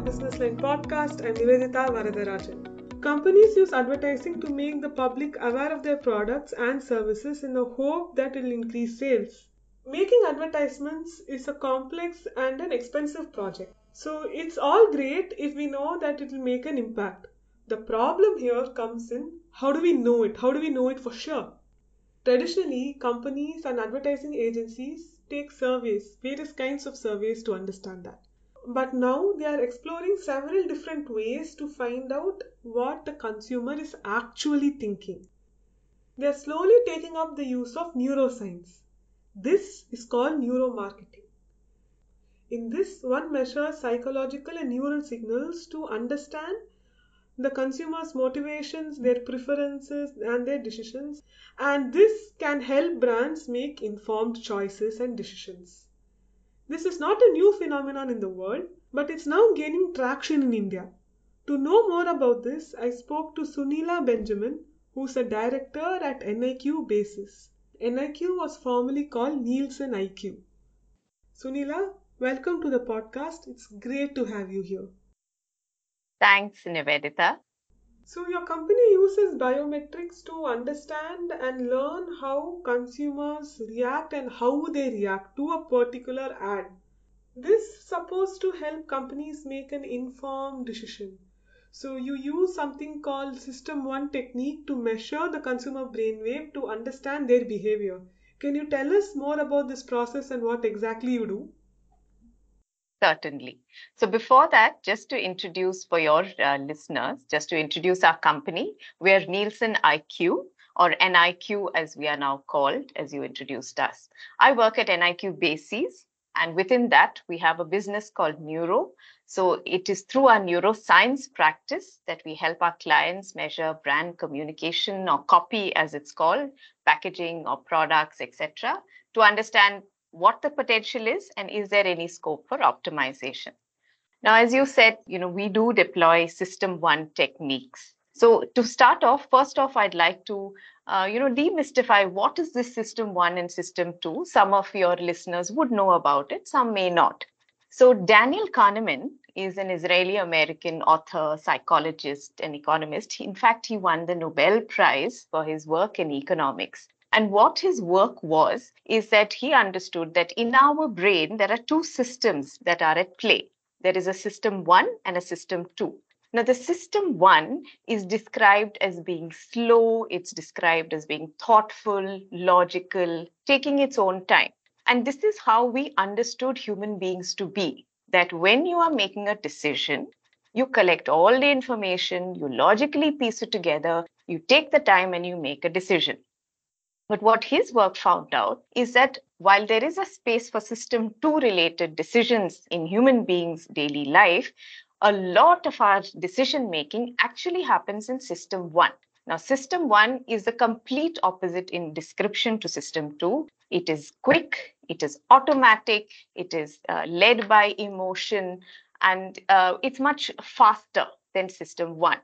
the Business Line podcast. I'm Nivedita Varadarajan. Companies use advertising to make the public aware of their products and services in the hope that it will increase sales. Making advertisements is a complex and an expensive project. So it's all great if we know that it will make an impact. The problem here comes in how do we know it? How do we know it for sure? Traditionally, companies and advertising agencies take surveys, various kinds of surveys to understand that. But now they are exploring several different ways to find out what the consumer is actually thinking. They are slowly taking up the use of neuroscience. This is called neuromarketing. In this, one measures psychological and neural signals to understand the consumer's motivations, their preferences, and their decisions. And this can help brands make informed choices and decisions. This is not a new phenomenon in the world, but it's now gaining traction in India. To know more about this, I spoke to Sunila Benjamin, who's a director at NIQ Bases. NIQ was formerly called Nielsen IQ. Sunila, welcome to the podcast. It's great to have you here. Thanks, Nivedita. So, your company uses biometrics to understand and learn how consumers react and how they react to a particular ad. This is supposed to help companies make an informed decision. So, you use something called System 1 technique to measure the consumer brainwave to understand their behavior. Can you tell us more about this process and what exactly you do? Certainly. So before that, just to introduce for your uh, listeners, just to introduce our company, we're Nielsen IQ or NIQ as we are now called, as you introduced us. I work at NIQ Bases, and within that, we have a business called Neuro. So it is through our neuroscience practice that we help our clients measure brand communication or copy, as it's called, packaging or products, etc., to understand what the potential is and is there any scope for optimization. Now, as you said, you know, we do deploy system one techniques. So to start off, first off, I'd like to, uh, you know, demystify what is this system one and system two. Some of your listeners would know about it, some may not. So Daniel Kahneman is an Israeli-American author, psychologist, and economist. In fact, he won the Nobel Prize for his work in economics. And what his work was is that he understood that in our brain, there are two systems that are at play. There is a system one and a system two. Now, the system one is described as being slow, it's described as being thoughtful, logical, taking its own time. And this is how we understood human beings to be that when you are making a decision, you collect all the information, you logically piece it together, you take the time, and you make a decision. But what his work found out is that while there is a space for system two related decisions in human beings' daily life, a lot of our decision making actually happens in system one. Now, system one is the complete opposite in description to system two. It is quick, it is automatic, it is uh, led by emotion, and uh, it's much faster than system one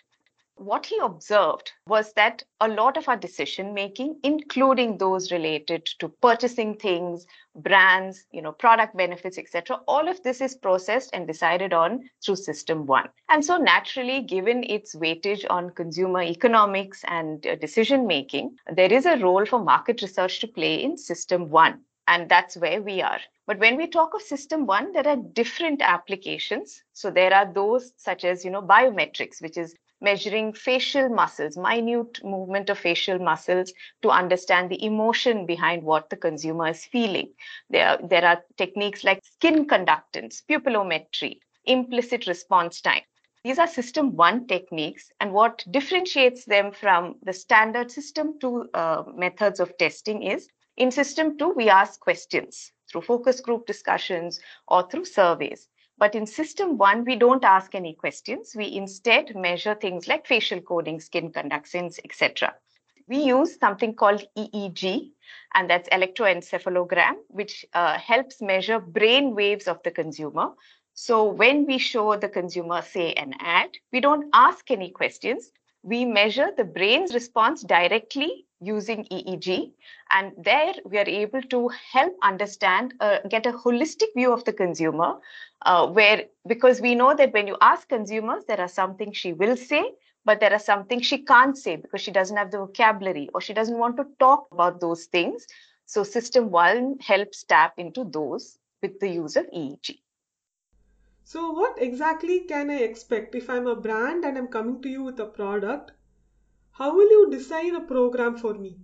what he observed was that a lot of our decision making including those related to purchasing things brands you know product benefits etc all of this is processed and decided on through system 1 and so naturally given its weightage on consumer economics and uh, decision making there is a role for market research to play in system 1 and that's where we are. But when we talk of system 1 there are different applications. So there are those such as you know biometrics which is measuring facial muscles, minute movement of facial muscles to understand the emotion behind what the consumer is feeling. There, there are techniques like skin conductance, pupillometry, implicit response time. These are system one techniques, and what differentiates them from the standard system two uh, methods of testing is in system two, we ask questions through focus group discussions or through surveys. But in system one, we don't ask any questions. We instead measure things like facial coding, skin conductance, etc. We use something called EEG, and that's electroencephalogram, which uh, helps measure brain waves of the consumer. So when we show the consumer, say, an ad, we don't ask any questions. We measure the brain's response directly using EEG. And there we are able to help understand, uh, get a holistic view of the consumer, uh, where because we know that when you ask consumers, there are some things she will say, but there are some things she can't say because she doesn't have the vocabulary or she doesn't want to talk about those things. So system one helps tap into those with the use of EEG. So, what exactly can I expect if I'm a brand and I'm coming to you with a product? How will you design a program for me?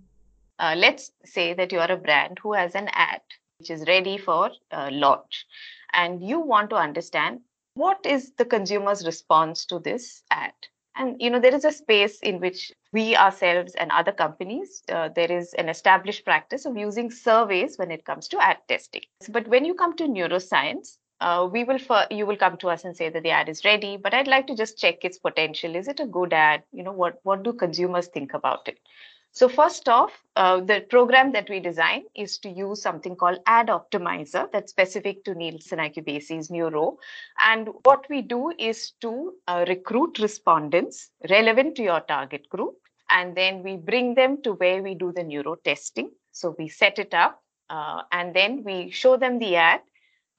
Uh, let's say that you are a brand who has an ad which is ready for uh, launch, and you want to understand what is the consumer's response to this ad. And you know there is a space in which we ourselves and other companies uh, there is an established practice of using surveys when it comes to ad testing. But when you come to neuroscience, uh, we will for, you will come to us and say that the ad is ready but i'd like to just check its potential. Is it a good ad? You know what what do consumers think about it? So first off uh, the program that we design is to use something called ad optimizer that's specific to nielsen iq bases neuro. And what we do is to uh, recruit respondents relevant to your target group and then we bring them to where we do the neuro testing. So we set it up uh, and then we show them the ad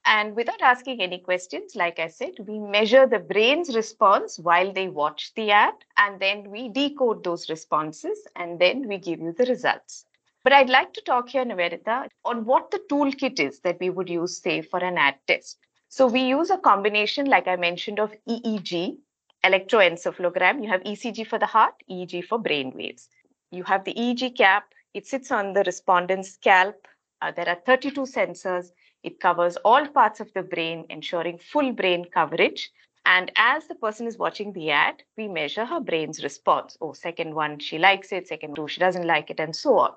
and without asking any questions, like I said, we measure the brain's response while they watch the ad, and then we decode those responses, and then we give you the results. But I'd like to talk here, Nivedita, on what the toolkit is that we would use, say, for an ad test. So we use a combination, like I mentioned, of EEG, electroencephalogram. You have ECG for the heart, EEG for brain waves. You have the EEG cap. It sits on the respondent's scalp. Uh, there are 32 sensors it covers all parts of the brain, ensuring full brain coverage. And as the person is watching the ad, we measure her brain's response. Oh, second one, she likes it, second two, she doesn't like it, and so on.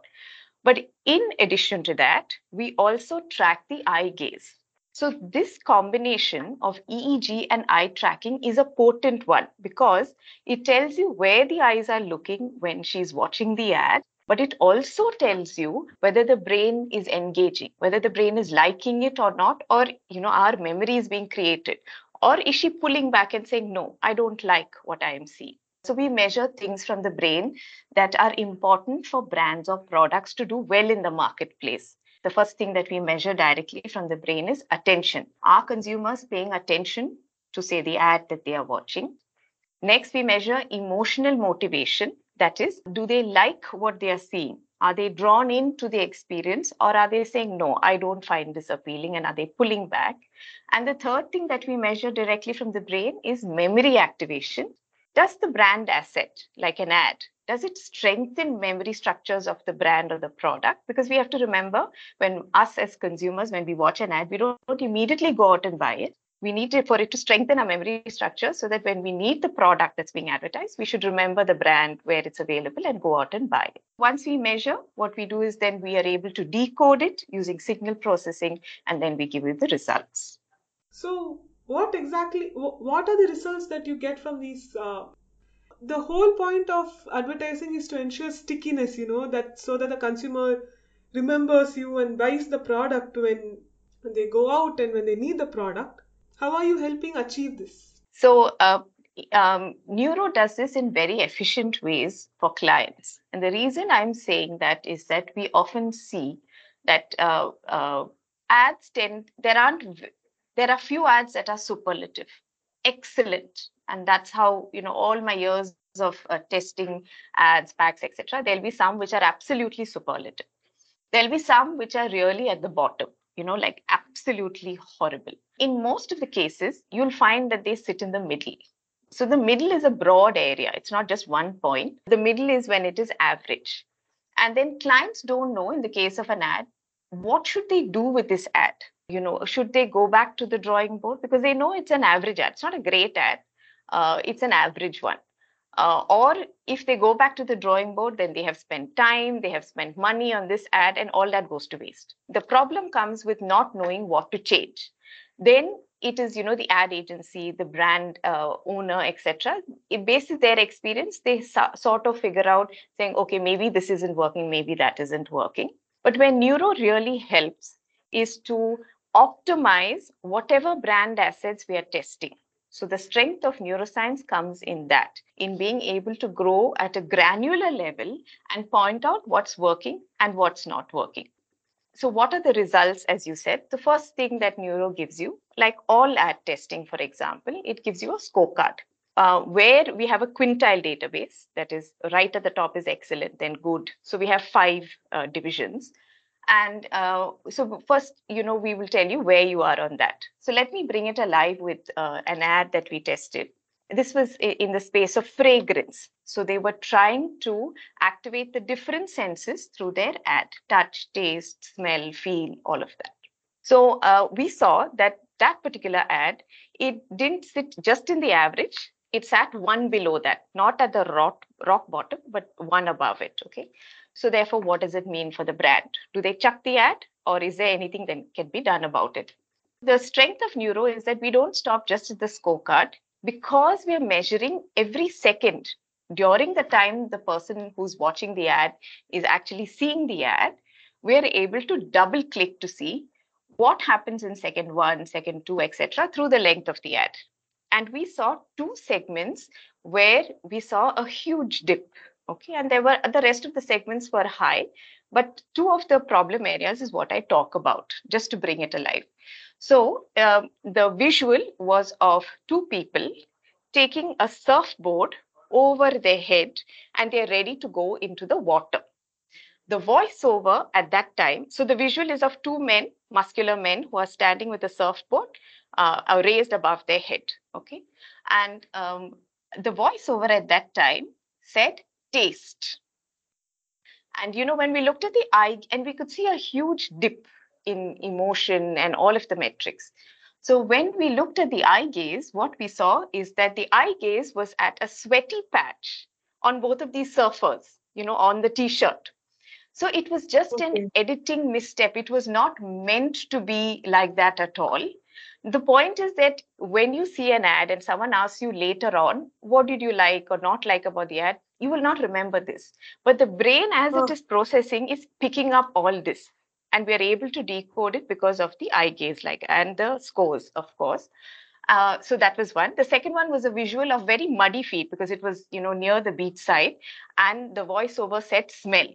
But in addition to that, we also track the eye gaze. So, this combination of EEG and eye tracking is a potent one because it tells you where the eyes are looking when she's watching the ad but it also tells you whether the brain is engaging whether the brain is liking it or not or you know our memory is being created. Or is she pulling back and saying no i don't like what i am seeing. So we measure things from the brain that are important for brands or products to do well in the marketplace. The first thing that we measure directly from the brain is attention. Are consumers paying attention to say the ad that they are watching? Next we measure emotional motivation that is, do they like what they are seeing? Are they drawn into the experience or are they saying, no, I don't find this appealing and are they pulling back? And the third thing that we measure directly from the brain is memory activation. Does the brand asset, like an ad, does it strengthen memory structures of the brand or the product? Because we have to remember when us as consumers, when we watch an ad, we don't immediately go out and buy it we need to, for it to strengthen our memory structure so that when we need the product that's being advertised, we should remember the brand where it's available and go out and buy it. Once we measure, what we do is then we are able to decode it using signal processing and then we give you the results. So, what exactly, what are the results that you get from these? Uh, the whole point of advertising is to ensure stickiness, you know, that so that the consumer remembers you and buys the product when, when they go out and when they need the product how are you helping achieve this? So, uh, um, Neuro does this in very efficient ways for clients. And the reason I'm saying that is that we often see that uh, uh, ads tend, there aren't, there are few ads that are superlative, excellent. And that's how, you know, all my years of uh, testing ads, packs, etc. There'll be some which are absolutely superlative. There'll be some which are really at the bottom you know, like absolutely horrible. In most of the cases, you'll find that they sit in the middle. So the middle is a broad area. It's not just one point. The middle is when it is average. And then clients don't know in the case of an ad, what should they do with this ad? You know, should they go back to the drawing board? Because they know it's an average ad. It's not a great ad. Uh, it's an average one. Uh, or if they go back to the drawing board, then they have spent time, they have spent money on this ad, and all that goes to waste. The problem comes with not knowing what to change. Then it is, you know, the ad agency, the brand uh, owner, etc. It bases their experience, they so- sort of figure out saying, okay, maybe this isn't working, maybe that isn't working. But where neuro really helps is to optimize whatever brand assets we are testing So the strength of neuroscience comes in that, in being able to grow at a granular level and point out what's working and what's not working. So what are the results, as you said? The first thing that neuro gives you, like all ad testing, for example, it gives you a scorecard. Uh, where we have a quintile database that is right at the top is excellent then good so we have five uh, divisions and uh, so first, you know, we will tell you where you are on that. So let me bring it alive with uh, an ad that we tested. This was in the space of fragrance. So they were trying to activate the different senses through their ad, touch, taste, smell, feel, all of that. So uh, we saw that that particular ad, it didn't sit just in the average. It sat one below that, not at the rock, rock bottom, but one above it. Okay. So therefore, what does it mean for the brand? Do they chuck the ad or is there anything that can be done about it? The strength of Neuro is that we don't stop just at the scorecard because we are measuring every second during the time the person who's watching the ad is actually seeing the ad, we're able to double click to see what happens in second one, second two, etc., through the length of the ad. And we saw two segments where we saw a huge dip okay and there were the rest of the segments were high but two of the problem areas is what i talk about just to bring it alive. So um, the visual was of two people taking a surfboard over their head and they're ready to go into the water. The voiceover at that time so the visual is of two men muscular men who are standing with a surfboard uh, raised above their head okay? And um, the voiceover at that time said taste. And you know, when we looked at the eye, and we could see a huge dip in emotion and all of the metrics. So when we looked at the eye gaze, what we saw is that the eye gaze was at a sweaty patch on both of these surfers, you know, on the t-shirt. So it was just okay. an editing misstep. It was not meant to be like that at all the point is that when you see an ad and someone asks you later on, what did you like or not like about the ad, you will not remember this. But the brain, as oh. it is processing, is picking up all this. And we are able to decode it because of the eye gaze, like, and the scores, of course. Uh, so that was one. The second one was a visual of very muddy feet because it was, you know, near the beach side, and the voiceover said smell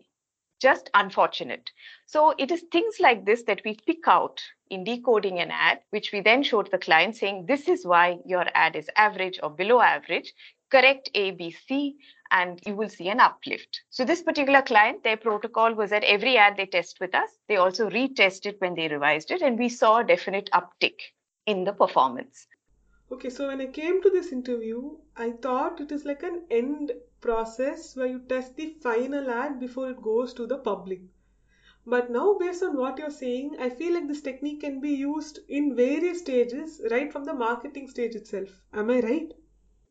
just unfortunate. So it is things like this that we pick out in decoding an ad, which we then show to the client saying, this is why your ad is average or below average, correct A, B, C, and you will see an uplift. So this particular client, their protocol was that every ad they test with us, they also retest it when they revised it, and we saw a definite uptick in the performance. Okay, so when I came to this interview, I thought it is like an end process where you test the final ad before it goes to the public. But now, based on what you're saying, I feel like this technique can be used in various stages, right from the marketing stage itself. Am I right?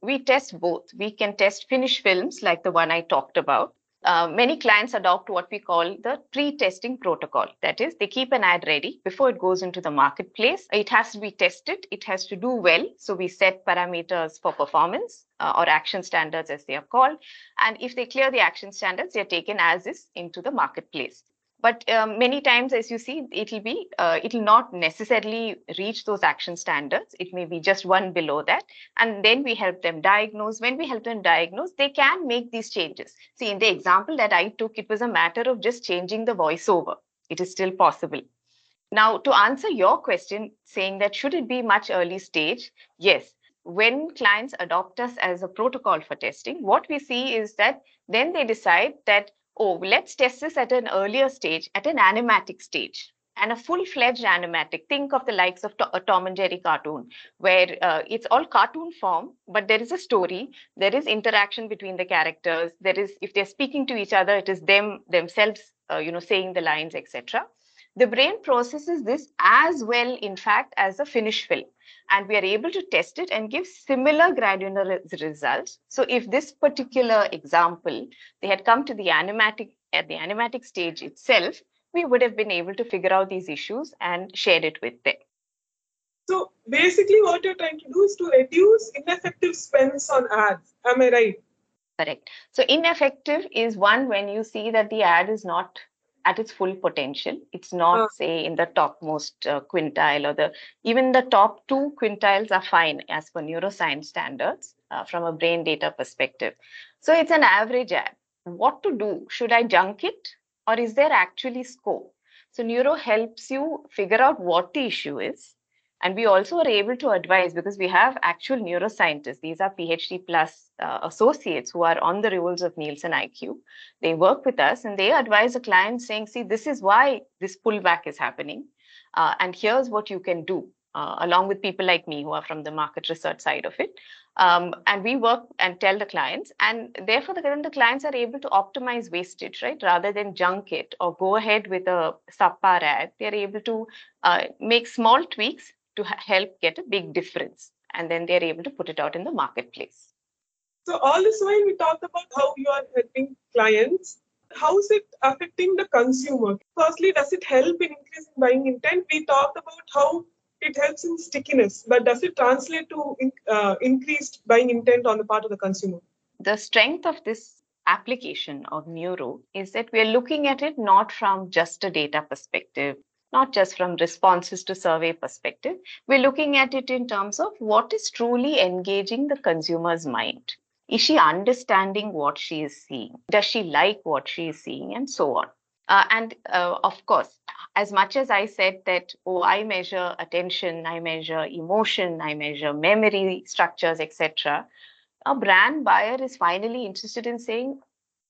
We test both. We can test finished films like the one I talked about, uh, many clients adopt what we call the pre-testing protocol. That is, they keep an ad ready before it goes into the marketplace. It has to be tested. It has to do well. So we set parameters for performance uh, or action standards as they are called. And if they clear the action standards, they're taken as is into the marketplace but um, many times as you see it'll be uh, it'll not necessarily reach those action standards. It may be just one below that. And then we help them diagnose. When we help them diagnose they can make these changes. See in the example that i took it was a matter of just changing the voiceover. It is still possible. Now to answer your question saying that should it be much early stage? Yes. When clients adopt us as a protocol for testing what we see is that then they decide that oh, let's test this at an earlier stage, at an animatic stage and a full-fledged animatic. Think of the likes of a Tom and Jerry cartoon, where uh, it's all cartoon form, but there is a story, there is interaction between the characters. There is, if they're speaking to each other, it is them themselves, uh, you know, saying the lines, etc. The brain processes this as well, in fact, as a finished film and we are able to test it and give similar granular results. So if this particular example, they had come to the animatic at the animatic stage itself, we would have been able to figure out these issues and share it with them. So basically what you're trying to do is to reduce ineffective spends on ads. Am I right? Correct. So ineffective is one when you see that the ad is not at its full potential. It's not, Ah. say, in the topmost uh, quintile or the even the top two quintiles are fine as per neuroscience standards uh, from a brain data perspective. So it's an average app. What to do? Should I junk it or is there actually scope? So neuro helps you figure out what the issue is. And we also are able to advise because we have actual neuroscientists. These are PhD plus uh, associates who are on the rolls of Nielsen IQ. They work with us and they advise the client saying, see, this is why this pullback is happening. Uh, and here's what you can do, uh, along with people like me who are from the market research side of it. Um, and we work and tell the clients, and therefore the, the clients are able to optimize wastage, right? Rather than junk it or go ahead with a subpar ad, they're able to uh, make small tweaks to help get a big difference. And then they're able to put it out in the marketplace. So all this while we talked about how you are helping clients. How is it affecting the consumer? Firstly, does it help in increasing buying intent? We talked about how it helps in stickiness, but does it translate to uh, increased buying intent on the part of the consumer? The strength of this application of Neuro is that we're looking at it not from just a data perspective, not just from responses to survey perspective. We're looking at it in terms of what is truly engaging the consumer's mind. Is she understanding what she is seeing? Does she like what she is seeing? And so on. Uh, and uh, of course, as much as I said that, oh, I measure attention, I measure emotion, I measure memory structures, etc., a brand buyer is finally interested in saying,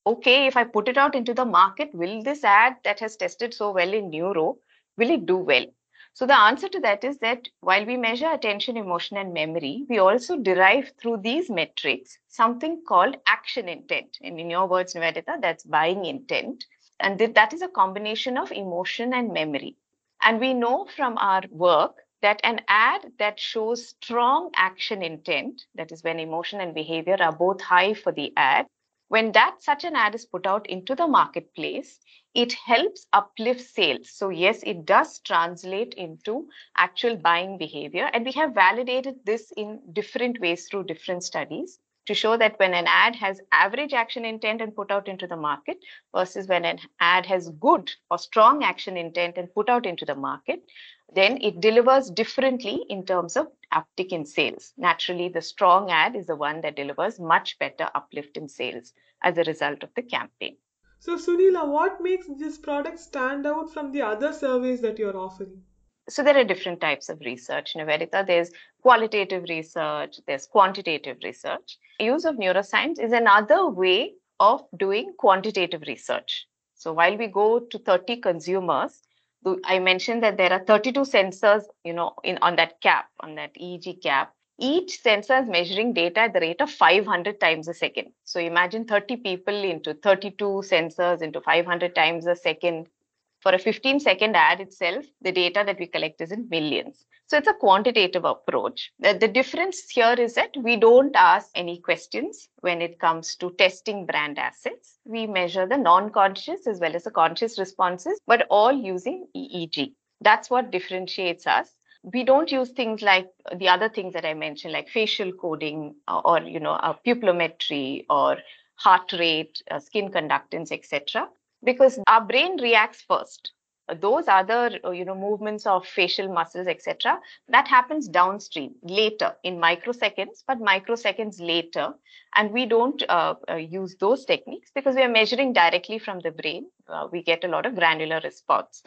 okay, if I put it out into the market, will this ad that has tested so well in neuro, will it do well? So the answer to that is that while we measure attention, emotion, and memory, we also derive through these metrics something called action intent. And in your words, Nivedita, that's buying intent. And th- that is a combination of emotion and memory. And we know from our work that an ad that shows strong action intent, that is when emotion and behavior are both high for the ad, when that such an ad is put out into the marketplace, it helps uplift sales. So yes, it does translate into actual buying behavior. And we have validated this in different ways through different studies to show that when an ad has average action intent and put out into the market versus when an ad has good or strong action intent and put out into the market, then it delivers differently in terms of uptick in sales. Naturally, the strong ad is the one that delivers much better uplift in sales as a result of the campaign. So, Sunila, what makes this product stand out from the other surveys that you're offering? So there are different types of research, Nivedita. There's qualitative research, there's quantitative research. Use of neuroscience is another way of doing quantitative research. So while we go to 30 consumers, I mentioned that there are 32 sensors, you know, in on that cap, on that EEG cap. Each sensor is measuring data at the rate of 500 times a second. So imagine 30 people into 32 sensors into 500 times a second. For a 15 second ad itself, the data that we collect is in millions. So it's a quantitative approach. The, difference here is that we don't ask any questions when it comes to testing brand assets. We measure the non-conscious as well as the conscious responses, but all using EEG. That's what differentiates us. We don't use things like the other things that I mentioned, like facial coding or, or you know, pupillometry or heart rate, uh, skin conductance, etc because our brain reacts first. Those other you know movements of facial muscles etc that happens downstream later in microseconds but microseconds later. And we don't uh, uh, use those techniques because we are measuring directly from the brain. Uh, we get a lot of granular response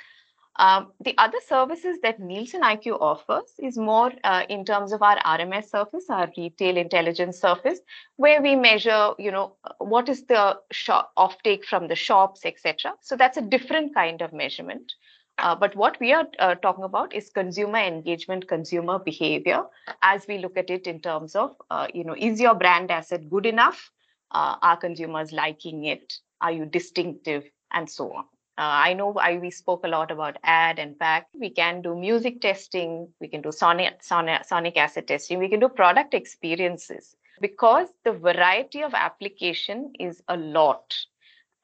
um, the other services that Nielsen IQ offers is more uh, in terms of our RMS surface, our retail intelligence surface, where we measure, you know, what is the shop offtake from the shops, etc. So that's a different kind of measurement. Uh, but what we are uh, talking about is consumer engagement, consumer behavior, as we look at it in terms of, uh, you know, is your brand asset good enough? Uh, are consumers liking it? Are you distinctive? And so on. Uh, I know I, we spoke a lot about ad and pack. We can do music testing. We can do sonic, sonic, sonic asset testing. We can do product experiences. Because the variety of application is a lot,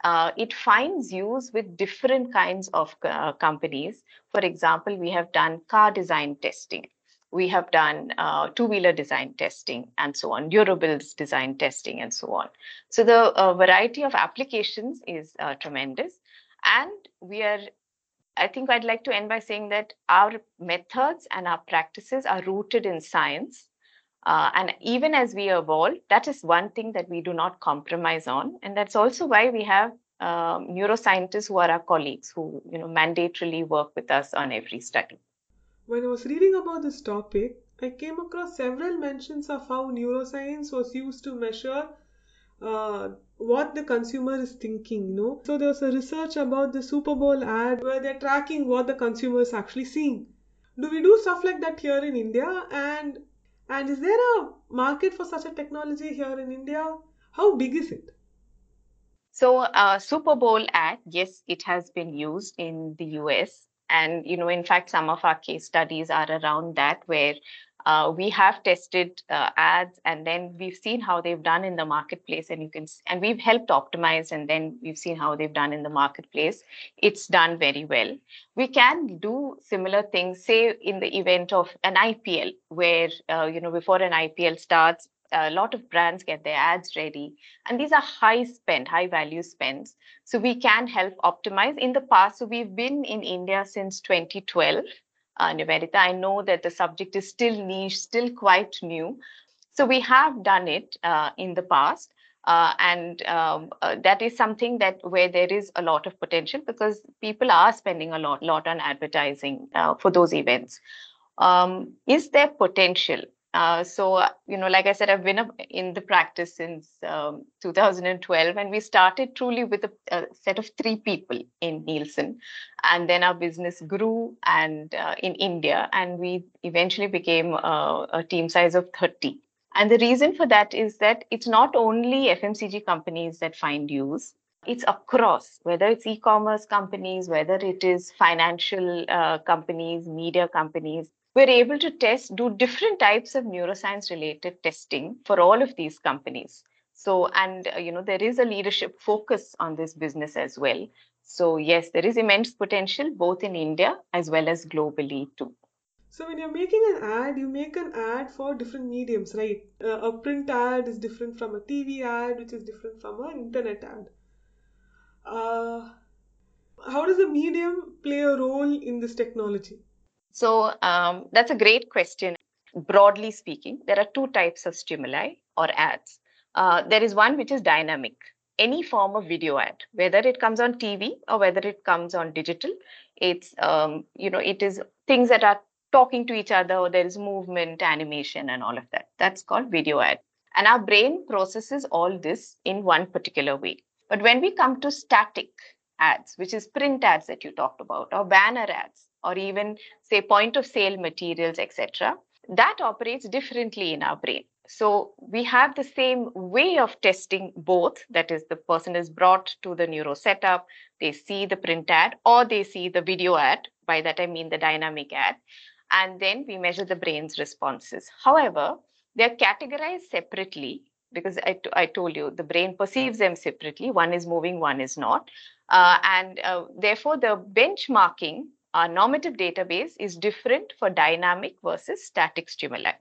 uh, it finds use with different kinds of uh, companies. For example, we have done car design testing. We have done uh, two-wheeler design testing and so on, durables design testing and so on. So the uh, variety of applications is uh, tremendous. And we are, I think I'd like to end by saying that our methods and our practices are rooted in science. Uh, and even as we evolve, that is one thing that we do not compromise on. And that's also why we have um, neuroscientists who are our colleagues who, you know, mandatorily work with us on every study. When I was reading about this topic, I came across several mentions of how neuroscience was used to measure uh, what the consumer is thinking, you know. So there was a research about the Super Bowl ad where they're tracking what the consumer is actually seeing. Do we do stuff like that here in India? And and is there a market for such a technology here in India? How big is it? So, uh, Super Bowl ad, yes, it has been used in the US. And, you know, in fact, some of our case studies are around that, where uh, we have tested uh, ads and then we've seen how they've done in the marketplace and you can and we've helped optimize and then we've seen how they've done in the marketplace. It's done very well. We can do similar things say in the event of an ipl where uh, you know before an ipl starts a lot of brands get their ads ready and these are high spend high value spends. So we can help optimize. In the past so we've been in india since 2012 uh, Nivedita. I know that the subject is still niche, still quite new. So we have done it uh, in the past. Uh, and um, uh, that is something that where there is a lot of potential because people are spending a lot, lot on advertising uh, for those events. Um, is there potential? Uh, so, uh, you know, like I said, I've been in the practice since um, 2012, and we started truly with a, a, set of three people in Nielsen. And then our business grew and uh, in India, and we eventually became uh, a team size of 30. And the reason for that is that it's not only FMCG companies that find use, it's across whether it's e-commerce companies whether it is financial uh, companies media companies we're able to test, do different types of neuroscience related testing for all of these companies. So, and uh, you know, there is a leadership focus on this business as well. So, yes, there is immense potential both in India as well as globally too. So, when you're making an ad, you make an ad for different mediums, right? Uh, a print ad is different from a TV ad, which is different from an internet ad. Uh, how does the medium play a role in this technology? So um, that's a great question. Broadly speaking, there are two types of stimuli or ads. Uh, there is one which is dynamic. Any form of video ad, whether it comes on TV or whether it comes on digital, it's um, you know it is things that are talking to each other or there is movement, animation, and all of that. That's called video ad. And our brain processes all this in one particular way. But when we come to static ads, which is print ads that you talked about, or banner ads, or even say point of sale materials, etc., that operates differently in our brain. So we have the same way of testing both. That is, the person is brought to the neuro setup, they see the print ad or they see the video ad. By that I mean the dynamic ad. And then we measure the brain's responses. However, they're categorized separately because I, t- I told you the brain perceives them separately. One is moving, one is not. Uh, and uh, therefore, the benchmarking our normative database is different for dynamic versus static stimuli.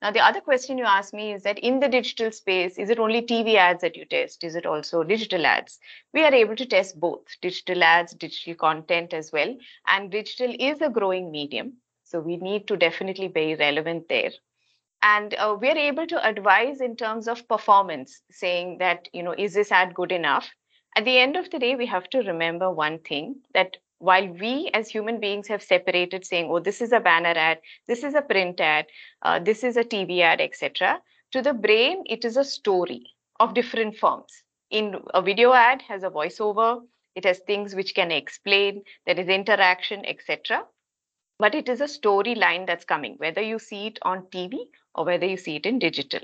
Now, the other question you asked me is that in the digital space, is it only TV ads that you test? Is it also digital ads? We are able to test both digital ads, digital content as well. And digital is a growing medium. So we need to definitely be relevant there. And uh, we're able to advise in terms of performance, saying that, you know, is this ad good enough? At the end of the day, we have to remember one thing that while we as human beings have separated saying oh this is a banner ad this is a print ad uh, this is a tv ad etc to the brain it is a story of different forms. In a video ad has a voiceover it has things which can explain there is interaction etc but it is a storyline that's coming whether you see it on tv or whether you see it in digital.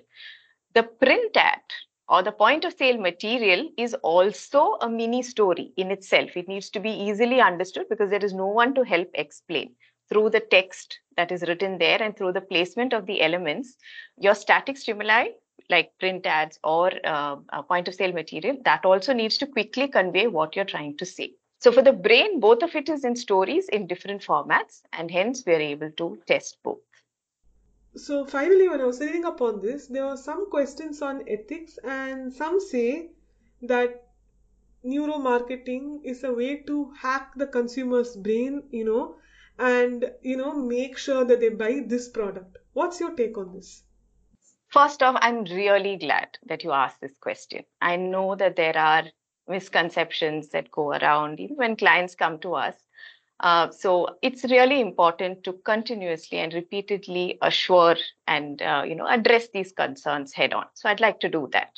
The print ad or the point of sale material is also a mini story in itself. It needs to be easily understood because there is no one to help explain through the text that is written there and through the placement of the elements. Your static stimuli, like print ads or uh, point of sale material, that also needs to quickly convey what you're trying to say. So for the brain, both of it is in stories in different formats, and hence we're able to test both. So finally, when I was reading up on this, there were some questions on ethics, and some say that neuromarketing is a way to hack the consumer's brain, you know, and you know make sure that they buy this product. What's your take on this? First off, I'm really glad that you asked this question. I know that there are misconceptions that go around even when clients come to us. Uh, so it's really important to continuously and repeatedly assure and uh, you know address these concerns head on. So I'd like to do that.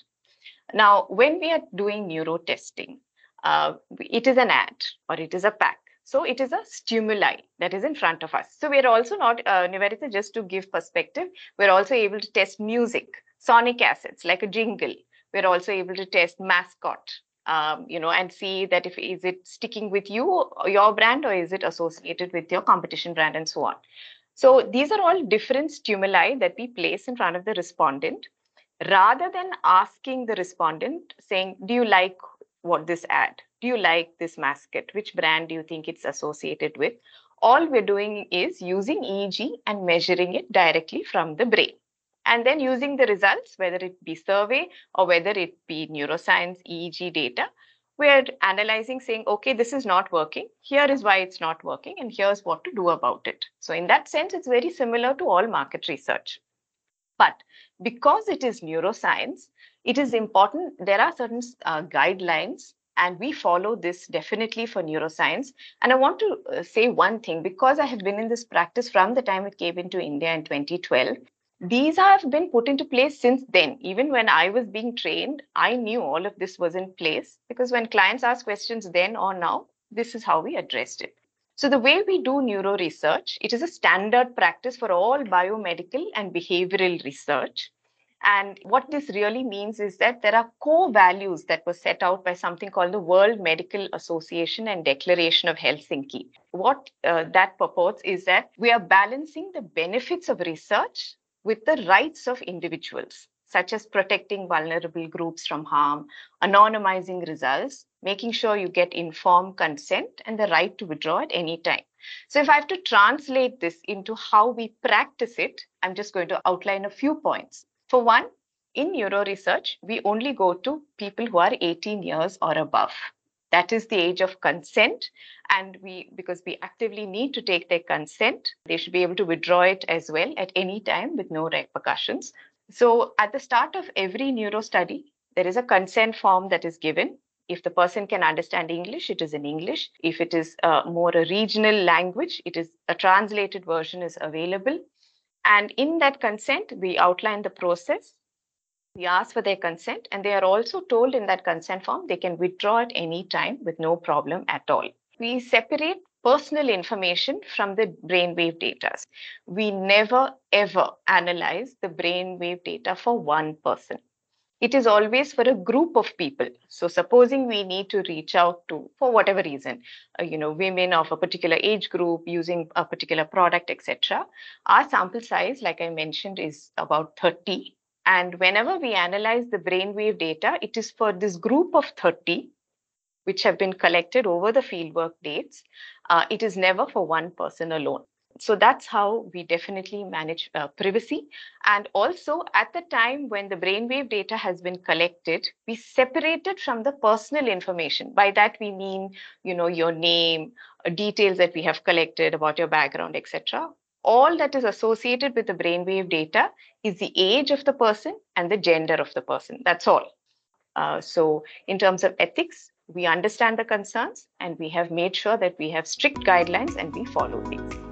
Now, when we are doing neuro testing, uh, it is an ad or it is a pack. So it is a stimuli that is in front of us. So we're also not, uh, Nivedita, just to give perspective, we're also able to test music, sonic assets like a jingle. We're also able to test mascot, um, you know, and see that if is it sticking with you, your brand, or is it associated with your competition brand, and so on. So these are all different stimuli that we place in front of the respondent rather than asking the respondent saying, do you like what this ad? Do you like this mascot? Which brand do you think it's associated with? All we're doing is using EEG and measuring it directly from the brain. And then using the results, whether it be survey or whether it be neuroscience EEG data, we're analyzing saying, okay, this is not working. Here is why it's not working, and here's what to do about it. So, in that sense, it's very similar to all market research. But because it is neuroscience, it is important. There are certain uh, guidelines, and we follow this definitely for neuroscience. And I want to uh, say one thing because I have been in this practice from the time it came into India in 2012. These have been put into place since then. Even when I was being trained, I knew all of this was in place because when clients ask questions then or now, this is how we addressed it. So the way we do neuro research, it is a standard practice for all biomedical and behavioral research. And what this really means is that there are core values that were set out by something called the World Medical Association and Declaration of Helsinki. What uh, that purports is that we are balancing the benefits of research with the rights of individuals, such as protecting vulnerable groups from harm, anonymizing results, making sure you get informed consent and the right to withdraw at any time. So, if I have to translate this into how we practice it, I'm just going to outline a few points. For one, in neuro research, we only go to people who are 18 years or above. That is the age of consent. And we, because we actively need to take their consent, they should be able to withdraw it as well at any time with no repercussions. So, at the start of every neuro study, there is a consent form that is given if the person can understand English, it is in English. If it is uh, more a regional language, it is a translated version is available. And in that consent, we outline the process. We ask for their consent, and they are also told in that consent form they can withdraw at any time with no problem at all. We separate personal information from the brainwave data. We never ever analyze the brainwave data for one person it is always for a group of people so supposing we need to reach out to for whatever reason uh, you know women of a particular age group using a particular product etc our sample size like i mentioned is about 30 and whenever we analyze the brainwave data it is for this group of 30 which have been collected over the fieldwork dates uh, it is never for one person alone so that's how we definitely manage uh, privacy. And also at the time when the brainwave data has been collected, we separate it from the personal information. By that we mean, you know, your name, details that we have collected about your background, etc. All that is associated with the brainwave data is the age of the person and the gender of the person. That's all. Uh, so in terms of ethics, we understand the concerns and we have made sure that we have strict guidelines and we follow these.